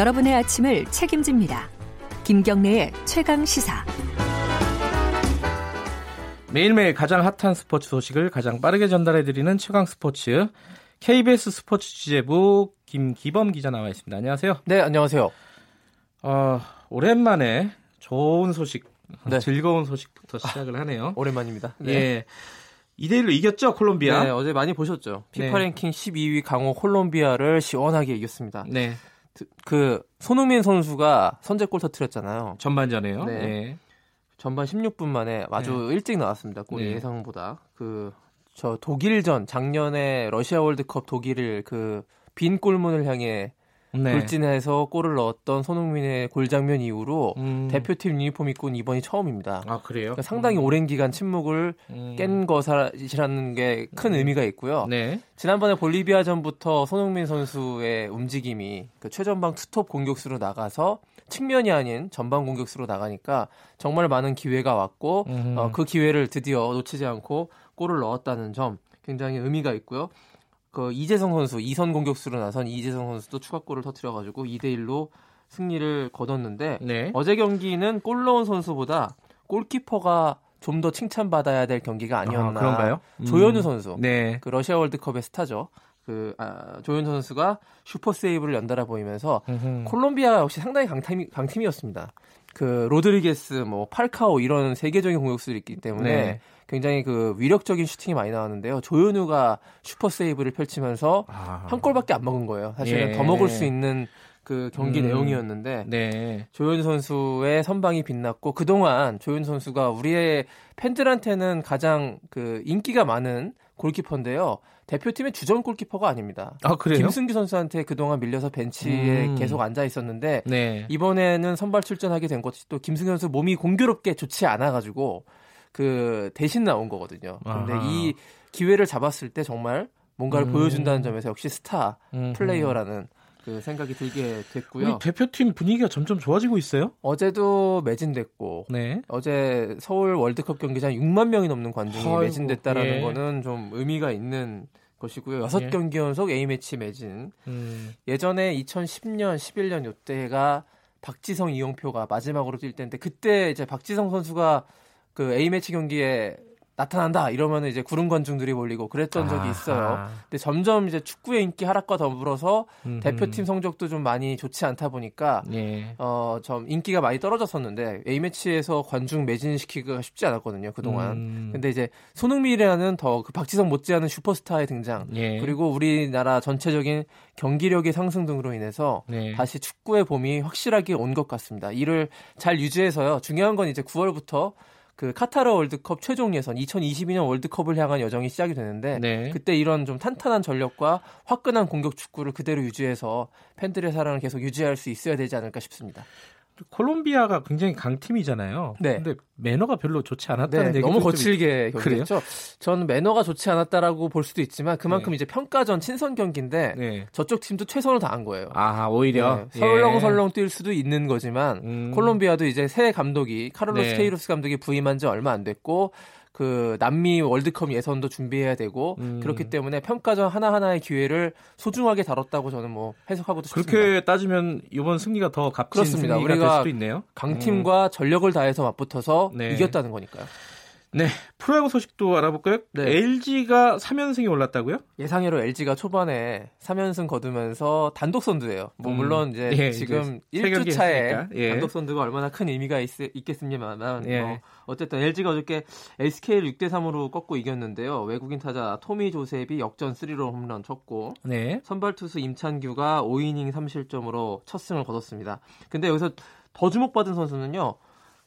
여러분의 아침을 책임집니다. 김경래의 최강 시사. 매일매일 가장 핫한 스포츠 소식을 가장 빠르게 전달해드리는 최강 스포츠 KBS 스포츠 취재부 김기범 기자 나와 있습니다. 안녕하세요. 네, 안녕하세요. 어, 오랜만에 좋은 소식, 네. 즐거운 소식부터 시작을 하네요. 오랜만입니다. 네. 예. 2대1로 이겼죠, 콜롬비아? 네, 어제 많이 보셨죠. 피파 네. 랭킹 12위 강호 콜롬비아를 시원하게 이겼습니다. 네. 그 손흥민 선수가 선제골 터트렸잖아요. 전반전에요. 네. 네. 전반 16분 만에 아주 네. 일찍 나왔습니다. 골이 네. 예상보다. 그 저 독일전 작년에 러시아 월드컵 독일을 그 빈 골문을 향해 네. 돌진해서 골을 넣었던 손흥민의 골 장면 이후로 음. 대표팀 유니폼 입고 온 이번이 처음입니다. 아 그래요? 그러니까 상당히 음. 오랜 기간 침묵을 음. 깬 것이라는 게 큰 의미가 있고요. 네. 지난번에 볼리비아전부터 손흥민 선수의 움직임이 그 최전방 투톱 공격수로 나가서 측면이 아닌 전방 공격수로 나가니까 정말 많은 기회가 왔고 어, 그 기회를 드디어 놓치지 않고 골을 넣었다는 점 굉장히 의미가 있고요. 그 이재성 선수 이선 공격수로 나선 이재성 선수도 추가골을 터뜨려가지고 2대 1로 승리를 거뒀는데 네. 어제 경기는 골 넣은 선수보다 골키퍼가 좀 더 칭찬받아야 될 경기가 아니었나. 아, 그런가요? 음. 조현우 선수. 네. 그 러시아 월드컵의 스타죠. 그 아, 조현우 선수가 슈퍼 세이브를 연달아 보이면서 음흠. 콜롬비아가 역시 상당히 강팀, 강팀이었습니다. 그 로드리게스, 뭐 팔카오 이런 세계적인 공격수들이 있기 때문에 네. 굉장히 그 위력적인 슈팅이 많이 나왔는데요. 조현우가 슈퍼 세이브를 펼치면서 아. 한 골밖에 안 먹은 거예요. 사실은 예. 더 먹을 수 있는 그 경기 음. 내용이었는데 네. 조현우 선수의 선방이 빛났고 그동안 조현우 선수가 우리의 팬들한테는 가장 그 인기가 많은 골키퍼인데요. 대표팀의 주전 골키퍼가 아닙니다. 아, 그래요? 김승규 선수한테 그동안 밀려서 벤치에 음. 계속 앉아 있었는데 네. 이번에는 선발 출전하게 된 것이 또 김승규 선수 몸이 공교롭게 좋지 않아 가지고 그 대신 나온 거거든요. 근데 아하. 이 기회를 잡았을 때 정말 뭔가를 음. 보여준다는 점에서 역시 스타 음. 플레이어라는 그 생각이 들게 됐고요. 대표팀 분위기가 점점 좋아지고 있어요? 어제도 매진됐고, 네. 어제 서울 월드컵 경기장 6만 명이 넘는 관중이 아이고, 매진됐다라는 예. 거는 좀 의미가 있는 것이고요. 여섯 예. 경기 연속 A 매치 매진. 음. 예전에 2010년, 11년 요때가 박지성, 이용표가 마지막으로 뛸 때인데 그때 이제 박지성 선수가 그 A 매치 경기에 나타난다 이러면 이제 구름 관중들이 몰리고 그랬던 적이 아하. 있어요. 근데 점점 이제 축구의 인기 하락과 더불어서 음흠. 대표팀 성적도 좀 많이 좋지 않다 보니까 예. 어좀 인기가 많이 떨어졌었는데 A 매치에서 관중 매진시키기가 쉽지 않았거든요 그 동안. 음. 근데 이제 손흥민이라는 더 그 박지성 못지않은 슈퍼스타의 등장 예. 그리고 우리나라 전체적인 경기력의 상승 등으로 인해서 예. 다시 축구의 봄이 확실하게 온 것 같습니다. 이를 잘 유지해서요. 중요한 건 이제 9월부터 그 카타르 월드컵 최종 예선 2022년 월드컵을 향한 여정이 시작이 되는데 네. 그때 이런 좀 탄탄한 전력과 화끈한 공격 축구를 그대로 유지해서 팬들의 사랑을 계속 유지할 수 있어야 되지 않을까 싶습니다. 콜롬비아가 굉장히 강팀이잖아요. 네. 근데 매너가 별로 좋지 않았다는 네, 얘기 너무 거칠게 경기했죠. 저는 매너가 좋지 않았다라고 볼 수도 있지만 그만큼 네. 이제 평가전 친선 경기인데 네. 저쪽 팀도 최선을 다한 거예요. 아 오히려 네, 설렁설렁 뛸 수도 있는 거지만 음. 콜롬비아도 이제 새 감독이 카를로스 네. 케이로스 감독이 부임한 지 얼마 안 됐고 그 남미 월드컵 예선도 준비해야 되고 음. 그렇기 때문에 평가전 하나하나의 기회를 소중하게 다뤘다고 저는 뭐 해석하고도 싶습니다. 그렇게 따지면 이번 승리가 더 값진 그렇습니다. 승리가 될 수도 있네요. 강팀과 음. 전력을 다해서 맞붙어서 네. 이겼다는 거니까요. 네, 프로야구 소식도 알아볼까요? 네. LG가 3연승이 올랐다고요? 예상외로 LG가 초반에 3연승 거두면서 단독 선두예요. 뭐 음. 물론 이제 예, 지금 이제 1주 차에 예. 단독 선두가 얼마나 큰 의미가 있, 겠습니다만 예. 뭐 어쨌든 LG가 어저께 SK를 6대 3으로 꺾고 이겼는데요. 외국인 타자 토미 조셉이 역전 3로 홈런 쳤고 네. 선발 투수 임찬규가 5이닝 3실점으로 첫 승을 거뒀습니다. 근데 여기서 더 주목받은 선수는요.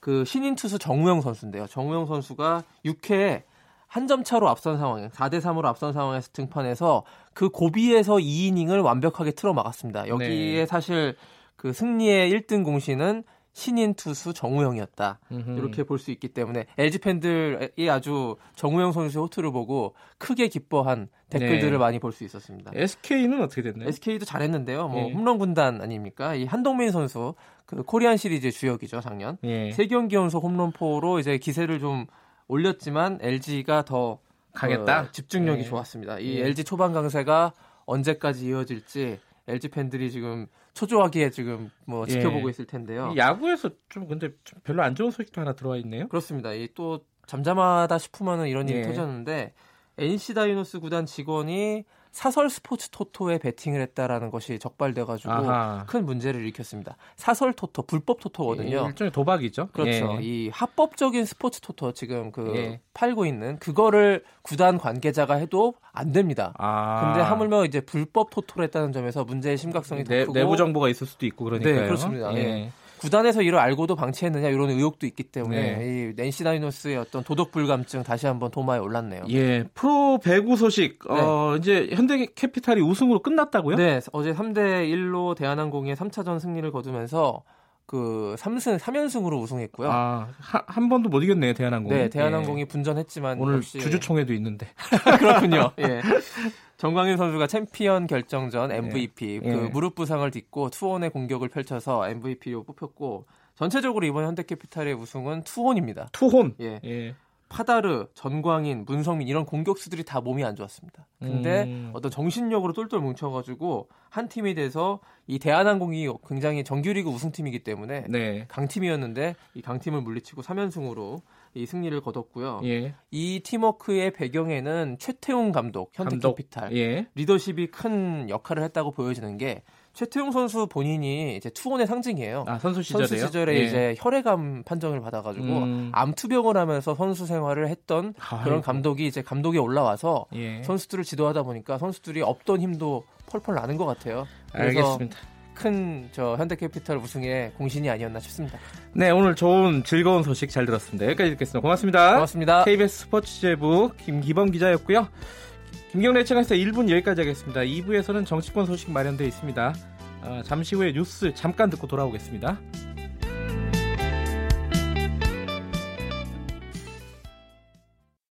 그 신인 투수 정우영 선수인데요. 정우영 선수가 6회에 한점 차로 앞선 상황에 4대 3으로 앞선 상황에서 등판해서 그 고비에서 2이닝을 완벽하게 틀어 막았습니다. 여기에 네. 사실 그 승리의 1등 공신은 신인 투수 정우영이었다. 음흠. 이렇게 볼 수 있기 때문에 LG 팬들이 아주 정우영 선수의 호투를 보고 크게 기뻐한 댓글들을 네. 많이 볼 수 있었습니다. SK는 어떻게 됐나요? SK도 잘했는데요. 뭐 네. 홈런 군단 아닙니까? 이 한동민 선수 그 코리안 시리즈 주역이죠 작년 네. 세 경기 연속 홈런포로 이제 기세를 좀 올렸지만 LG가 더 강했다. 어, 집중력이 네. 좋았습니다. 이 LG 초반 강세가 언제까지 이어질지 LG 팬들이 지금 초조하게 지금 뭐 지켜보고 예. 있을 텐데요. 야구에서 좀 근데 좀 별로 안 좋은 소식도 하나 들어와 있네요. 그렇습니다. 이또 잠잠하다 싶으면은 이런 일이 예. 터졌는데 NC 다이노스 구단 직원이 사설 스포츠 토토에 베팅을 했다라는 것이 적발돼가지고 아하. 큰 문제를 일으켰습니다. 사설 토토, 불법 토토거든요. 예, 일종의 도박이죠. 그렇죠. 예. 이 합법적인 스포츠 토토 지금 그 예. 팔고 있는 그거를 구단 관계자가 해도 안 됩니다. 아. 근데 하물며 이제 불법 토토를 했다는 점에서 문제의 심각성이 더 내, 크고 내부 정보가 있을 수도 있고 그러니까요. 네, 그렇습니다. 예. 예. 구단에서 이를 알고도 방치했느냐 이런 의혹도 있기 때문에 네. 이 낸시 다이노스의 어떤 도덕 불감증 다시 한번 도마에 올랐네요. 예, 프로 배구 소식. 어, 이제 현대 캐피탈이 우승으로 끝났다고요? 네, 어제 3대 1로 대한항공의 3차전 승리를 거두면서 그 3승 3연승으로 우승했고요. 아, 한, 한 번도 못 이겼네요, 대한항공. 네, 대한항공이 분전했지만 오늘 역시 주주총회도 있는데. 그렇군요. 예. 전광인 선수가 챔피언 결정전 MVP 그 예. 무릎 부상을 딛고 투혼의 공격을 펼쳐서 MVP로 뽑혔고 전체적으로 이번 현대캐피탈의 우승은 투혼입니다. 투혼. 예. 예. 파다르, 전광인, 문성민 이런 공격수들이 다 몸이 안 좋았습니다. 근데 음. 어떤 정신력으로 똘똘 뭉쳐가지고 한 팀이 돼서 이 대한항공이 굉장히 정규리그 우승팀이기 때문에 네. 강팀이었는데 이 강팀을 물리치고 3연승으로 이 승리를 거뒀고요. 예. 이 팀워크의 배경에는 최태웅 감독, 현대캐피탈 예. 리더십이 큰 역할을 했다고 보여지는 게 최태웅 선수 본인이 이제 투혼의 상징이에요. 아, 선수 시절에요? 선수 시절에 예. 이제 혈액암 판정을 받아가지고 음. 암 투병을 하면서 선수 생활을 했던 아이고. 그런 감독이 이제 감독에 올라와서 예. 선수들을 지도하다 보니까 선수들이 없던 힘도 펄펄 나는 것 같아요. 알겠습니다. 큰저 현대캐피탈 우승의 공신이 아니었나 싶습니다. 네, 오늘 좋은 즐거운 소식 잘 들었습니다. 여기까지 듣겠습니다. 고맙습니다. 고맙습니다. KBS 스포츠 제부 김기범 기자였고요. 김경래 채널에서 1분 여기까지 하겠습니다. 2부에서는 정치권 소식 마련되어 있습니다. 어, 잠시 후에 뉴스 잠깐 듣고 돌아오겠습니다.